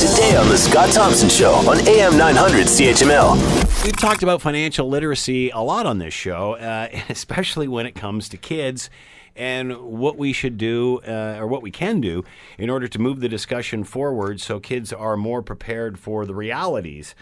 today on The Scott Thompson Show on AM 900 CHML. We've talked about financial literacy a lot on this show, uh, especially when it comes to kids and what we should do uh, or what we can do in order to move the discussion forward so kids are more prepared for the realities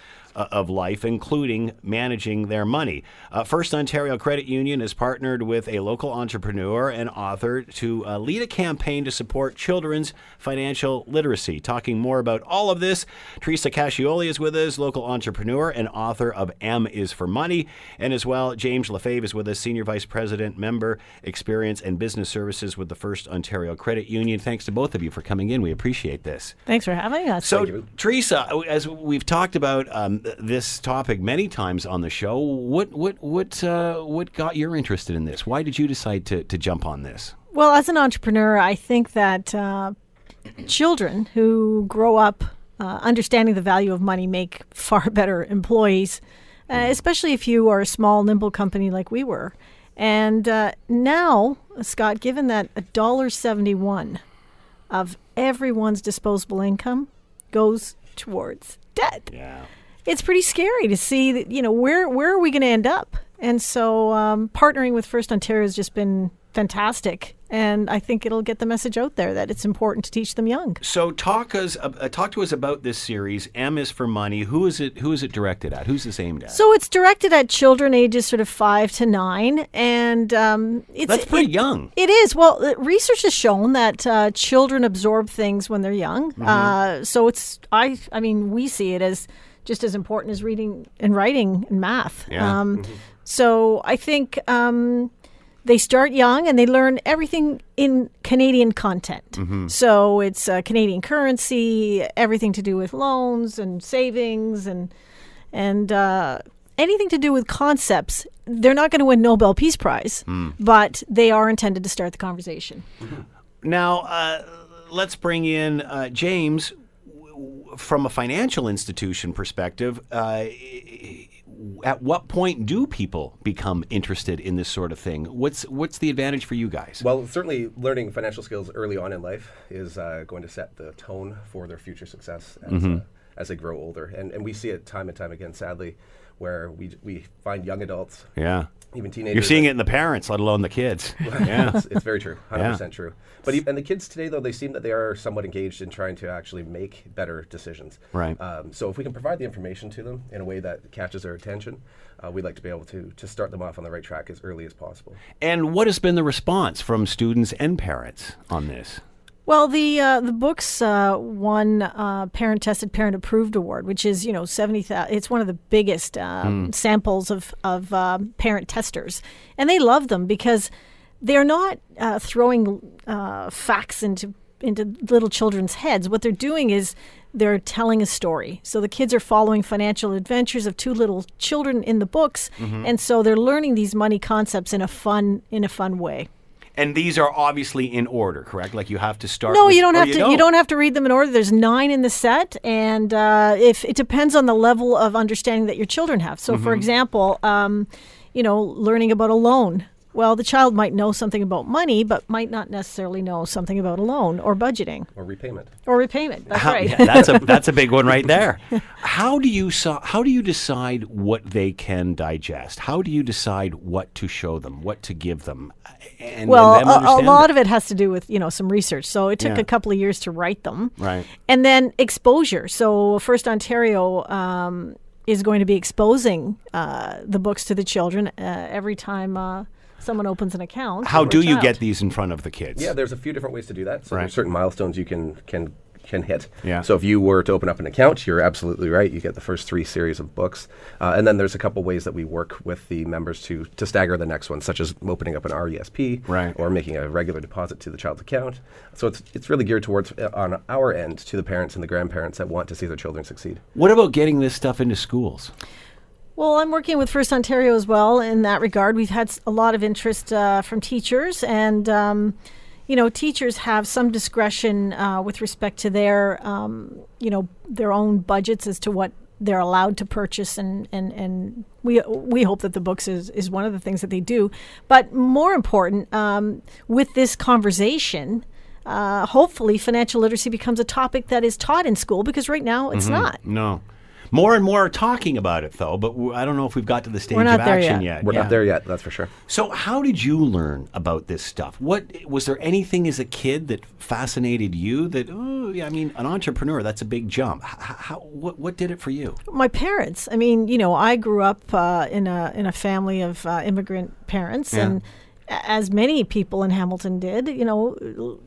of life, including managing their money. Uh, First Ontario Credit Union has partnered with a local entrepreneur and author to uh, lead a campaign to support children's financial literacy. Talking more about all of this, Teresa Cascioli is with us, local entrepreneur and author of M is for Money, and as well, James Lefebvre is with us, Senior Vice President, Member Experience and Business Services with the First Ontario Credit Union. Thanks to both of you for coming in. We appreciate this. Thanks for having us. So, Teresa, as we've talked about um, this topic many times on the show, what what what uh, what got you interested in this? Why did you decide to to jump on this? well, as an entrepreneur, I think that uh, children who grow up uh, understanding the value of money make far better employees, uh, especially if you are a small, nimble company like we were. And uh, now, Scott, given that a dollar seventy-one of everyone's disposable income goes towards debt, Yeah. It's pretty scary to see that you know where where are we going to end up and so um, partnering with first ontario has just been fantastic and i think it'll get the message out there that it's important to teach them young So talk us uh, talk to us about this series. M is for money. Who is it? Who is it directed at? Who's this aimed at? so it's directed at children ages sort of five to nine and um, it's That's pretty it- young. It is. Well, uh, research has shown that uh, children absorb things when they're young. Mm-hmm. Uh, so it's I. I mean, we see it as just as important as reading and writing and math. Yeah. Um, So I think um, they start young and they learn everything in Canadian content. Mm-hmm. So it's uh, Canadian currency, everything to do with loans and savings and and uh, anything to do with concepts. They're not going to win Nobel Peace Prize, Hmm. but they are intended to start the conversation. Now, uh, let's bring in uh, James w- w- from a financial institution perspective. Uh, at what point do people become interested in this sort of thing? What's what's the advantage for you guys? Well, certainly learning financial skills early on in life is uh, going to set the tone for their future success as, Mm-hmm. uh, as they grow older. And, and we see it time and time again, sadly, where we, we find young adults, yeah, even teenagers. you're seeing it in the parents, let alone the kids. Yeah. it's, it's very true, 100% Yeah. true. But e- and the kids today, though, they seem that they are somewhat engaged in trying to actually make better decisions. Right. Um, so if we can provide the information to them in a way that catches their attention, uh, we'd like to be able to to start them off on the right track as early as possible. And what has been the response from students and parents on this? Well, the uh, the books uh, won uh, Parent Tested, Parent Approved Award, which is you know seventy. It's one of the biggest um, samples of of um, parent testers, and they love them because they're not uh, throwing uh, facts into into little children's heads. What they're doing is they're telling a story. So the kids are following financial adventures of two little children in the books, and so they're learning these money concepts in a fun in a fun way. And these are obviously in order, correct? Like you have to start. No, with- you don't have to. You don't have to read them in order. There's nine in the set, and uh, if it depends on the level of understanding that your children have. So, Mm-hmm. for example, um, you know, learning about a loan. Well, the child might know something about money, but might not necessarily know something about a loan or budgeting Or repayment. or repayment. That's How- right. yeah, that's a that's a big one right there. How do you so, how do you decide what they can digest? How do you decide what to show them, what to give them? And, well, and them a, a lot it? of it has to do with you know some research. So it took Yeah. a couple of years to write them, Right. And then exposure. So First Ontario um, is going to be exposing uh, the books to the children uh, every time uh, someone opens an account. How do you get these in front of the kids? Yeah, there's a few different ways to do that. So Right. there's certain milestones you can can can hit. Yeah. So if you were to open up an account, you're absolutely right. You get the first three series of books, uh, and then there's a couple ways that we work with the members to to stagger the next one, such as opening up an RESP, Right. or making a regular deposit to the child's account. So it's it's really geared towards uh, on our end to the parents and the grandparents that want to see their children succeed. What about getting this stuff into schools? Well, I'm working with First Ontario as well in that regard. We've had a lot of interest uh, from teachers, and um, you know, teachers have some discretion uh, with respect to their, um, you know, their own budgets as to what they're allowed to purchase, and and and we we hope that the books is is one of the things that they do. But more important, um, with this conversation. uh, hopefully financial literacy becomes a topic that is taught in school because right now it's not. No. More and more are talking about it, though, but I don't know if we've got to the stage of action yet. yet. We're Yeah. not there yet, that's for sure. So, how did you learn about this stuff? What was there anything as a kid that fascinated you? That oh, yeah, I mean, an entrepreneur that's a big jump. How, what what did it for you? my parents. I mean, you know, I grew up uh, in a in a family of uh, immigrant parents, Yeah. and as many people in Hamilton did, you know,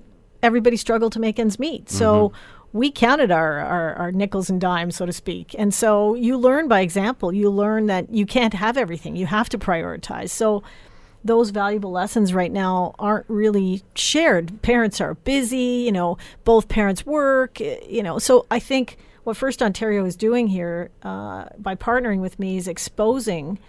everybody struggled to make ends meet. So we counted our, our our nickels and dimes, so to speak. And so you learn by example. You learn that you can't have everything. You have to prioritize. So those valuable lessons right now aren't really shared. Parents are busy, you know, both parents work, eh, you know. So I think what First Ontario is doing here uh, by partnering with me is exposing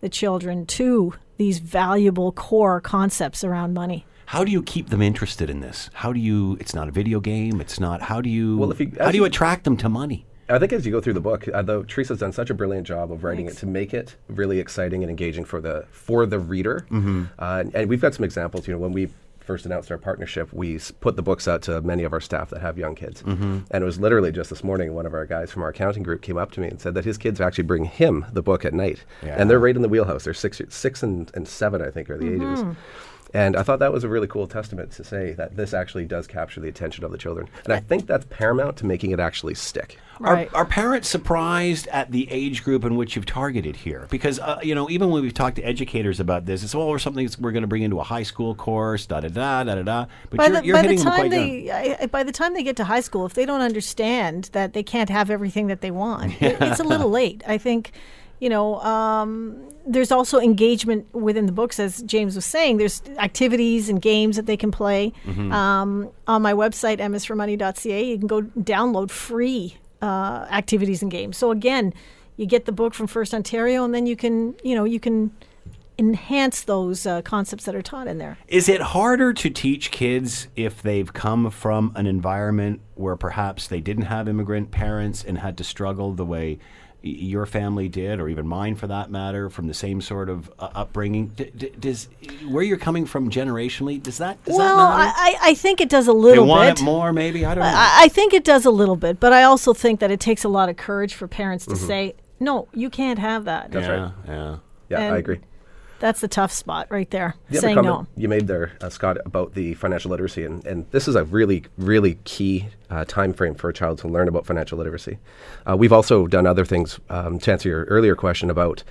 the children to these valuable core concepts around money. How do you keep them interested in this? How do you? It's not a video game. It's not. How do you? Well, if you- how do you attract them to money? I think as you go through the book, uh, though Teresa's done such a brilliant job of writing it to make it really exciting and engaging for the for the reader. Mm-hmm. Uh, and, and we've got some examples. You know, when we first announced our partnership, we put the books out to many of our staff that have young kids. Mm-hmm. And it was literally just this morning, one of our guys from our accounting group came up to me and said that his kids actually bring him the book at night, Yeah. and they're right in the wheelhouse. They're six, six and, and seven, I think, are the Mm-hmm. ages. And I thought that was a really cool testament to say that this actually does capture the attention of the children. And I think that's paramount to making it actually stick. Right. Are, are parents surprised at the age group in which you've targeted here? Because uh, you know, even when we've talked to educators about this, it's all or something that we're going to bring into a high school course, da da da da da da. But by you're, the, you're by hitting the them time quite they I, I- by the time they get to high school, if they don't understand that they can't have everything that they want, it- it's a little late. I think, you know, um, there's also engagement within the books, as James was saying. There's activities and games that they can play. Mm-hmm. Um, on my website, msformoney.ca, you can go download free uh, activities and games. So again, you get the book from First Ontario, and then you can, you know, you can enhance those uh, concepts that are taught in there. Is it harder to teach kids if they've come from an environment where perhaps they didn't have immigrant parents and had to struggle the way your family did, or even mine for that matter, from the same sort of uh, upbringing? D- d- does where you're coming from generationally does that does well, that matter? I, I I think it does a they little want bit. it more, maybe. I don't know. I, I think it does a little bit, but I also think that it takes a lot of courage for parents Mm-hmm. to say, "No, you can't have that." That's yeah, right. yeah. Yeah, And I agree. That's the tough spot right there. The saying no. you made there, uh, Scott, about the financial literacy, and, and this is a really, really key uh, time frame for a child to learn about financial literacy. Uh, we've also done other things um, to answer your earlier question about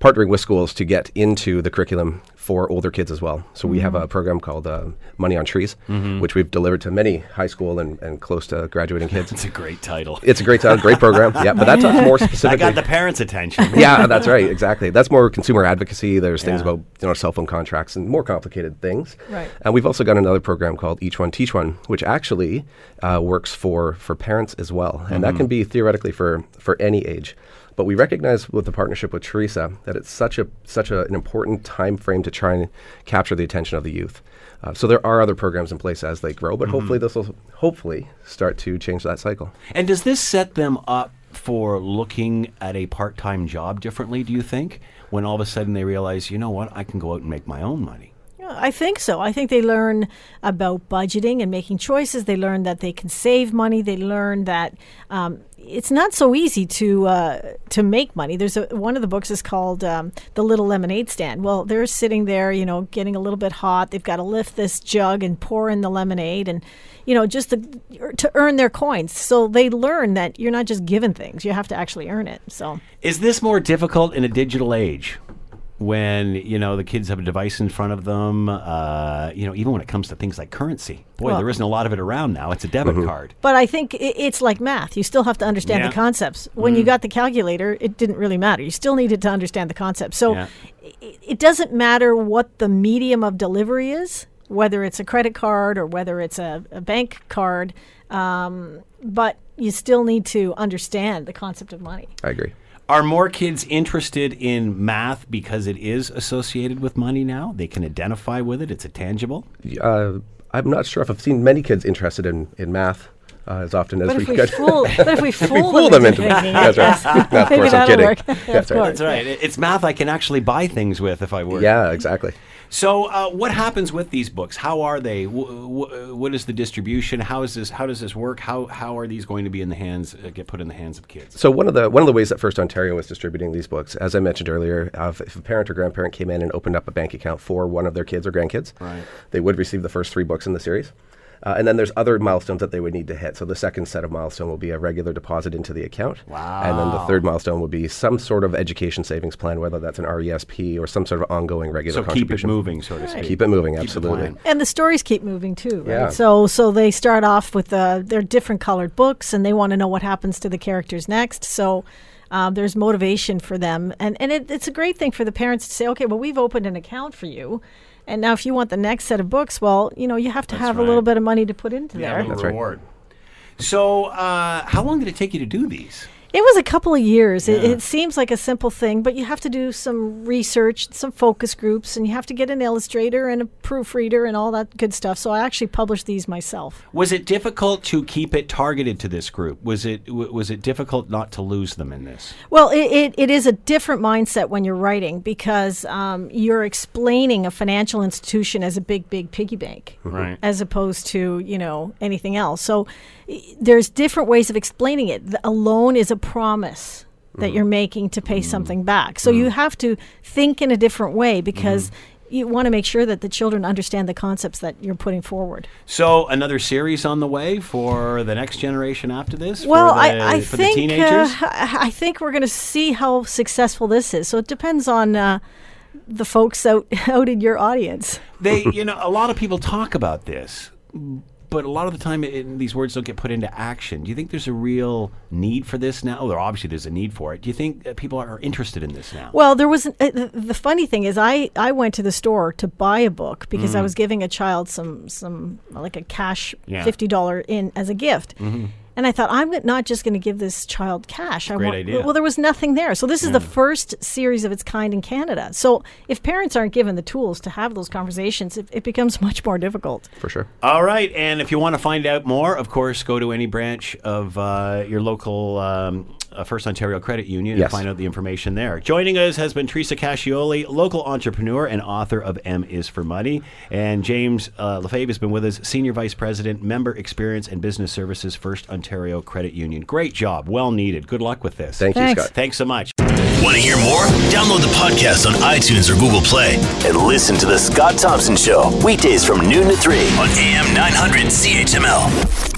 partnering with schools to get into the curriculum for older kids as well. So we have Mm-hmm. a program called uh, Money on Trees, which we've delivered to many high school and, and close to graduating kids. It's a great title. it's a great, uh, great program. Yeah, but that's a more specific. I got the parents' attention. yeah, that's right. Exactly. That's more consumer advocacy. There's things Yeah. about you know cell phone contracts and more complicated things. Right. And we've also got another program called Each One Teach One, which actually uh, works for for parents as well, and that can be theoretically for for any age. But we recognize with the partnership with Teresa that it's such a such a, an important time frame to try and capture the attention of the youth. Uh, so there are other programs in place as they grow, but hopefully this will hopefully start to change that cycle. And does this set them up for looking at a part time job differently, do you think? When all of a sudden they realize, you know what, I can go out and make my own money. I think so. I think they learn about budgeting and making choices. They learn that they can save money. They learn that um, it's not so easy to uh, to make money. There's a one of the books is called um, the Little Lemonade Stand. Well, they're sitting there, you know, getting a little bit hot. They've got to lift this jug and pour in the lemonade, and you know, just to earn their coins. So they learn that you're not just given things; you have to actually earn it. So Is this more difficult in a digital age? When you know the kids have a device in front of them, uh, you know, even when it comes to things like currency, boy, Well- there isn't a lot of it around now. It's a debit card. But I think it's like math. You still have to understand Yeah. the concepts. When you got the calculator, it didn't really matter. You still needed to understand the concepts. So Yeah. it doesn't matter what the medium of delivery is, whether it's a credit card or whether it's a, a bank card, um, but you still need to understand the concept of money. I agree. Are more kids interested in math because it is associated with money now? They can identify with it. It's a tangible. Uh, I'm not sure if I've seen many kids interested in, in math uh, as often as But we if we could. fool, but if we fool, fool them into thinking That's right. No, of course, I'm kidding. work. That's right. That's right. It's math I can actually buy things with if I work. Yeah, exactly. So, uh, what happens with these books? How are they? W- w- what is the distribution? How is this? How does this work? How how are these going to be in the hands? Uh, get put in the hands of kids? So one of the one of the ways that First Ontario was distributing these books, as I mentioned earlier, uh, if, a parent or grandparent came in and opened up a bank account for one of their kids or grandkids, Right. they would receive the first three books in the series. Uh, and then there's other milestones that they would need to hit. So the second set of milestone will be a regular deposit into the account. And then the third milestone will be some sort of education savings plan, whether that's an RESP or some sort of ongoing regular So keep it moving, so to speak. Keep it moving, Keep the absolutely. plan. And the stories keep moving too, right? Yeah. So so they start off with uh, they're different colored books, and they want to know what happens to the characters next. So. Um, there's motivation for them, and and it, it's a great thing for the parents to say, okay, well, we've opened an account for you, and now if you want the next set of books, well, you know, you have to That's have right. a little bit of money to put into Yeah, there. little That's right. reward. So, uh, how long did it take you to do these? It was a couple of years. It, Yeah. it seems like a simple thing, but you have to do some research, some focus groups, and you have to get an illustrator and a proofreader and all that good stuff. So I actually published these myself. Was it difficult to keep it targeted to this group? Was it w- was it difficult not to lose them in this? Well, it, it, it is a different mindset when you're writing because um, you're explaining a financial institution as a big, big piggy bank. Right. As opposed to, you know, anything else. So there's different ways of explaining it. The, a loan is a promise that you're making to pay something back. So you have to think in a different way because you want to make sure that the children understand the concepts that you're putting forward. So another series on the way for the next generation after this. Well, for the, I, I for think the teenagers. Uh, I I think we're going to see how successful this is. So it depends on uh, the folks out out in your audience. they, you know, a lot of people talk about this, but a lot of the time it, these words don't get put into action. Do you think there's a real need for this now? Or obviously there's a need for it. Do you think people are interested in this now? Well, there was an, uh, the, funny thing is I I went to the store to buy a book because I was giving a child some some like a cash Yeah. fifty dollar in as a gift. And I thought I'm not just going to give this child cash. I great want, idea. Well, there was nothing there, so this is the first series of its kind in Canada. So if parents aren't given the tools to have those conversations, it, it becomes much more difficult. For sure. All right, and if you want to find out more, of course, go to any branch of uh, your local um, uh, First Ontario Credit Union and find out the information there. Joining us has been Teresa Cascioli, local entrepreneur and author of M is for Money, and James uh, Lefebvre has been with us, Senior Vice President, Member Experience and Business Services, First Ontario Credit Union. Great job, well needed. Good luck with this. Thank Thanks. you, Scott. Thanks so much. Want to hear more? Download the podcast on iTunes or Google Play and listen to The Scott Thompson Show weekdays from noon to 3 on AM 900 CHML.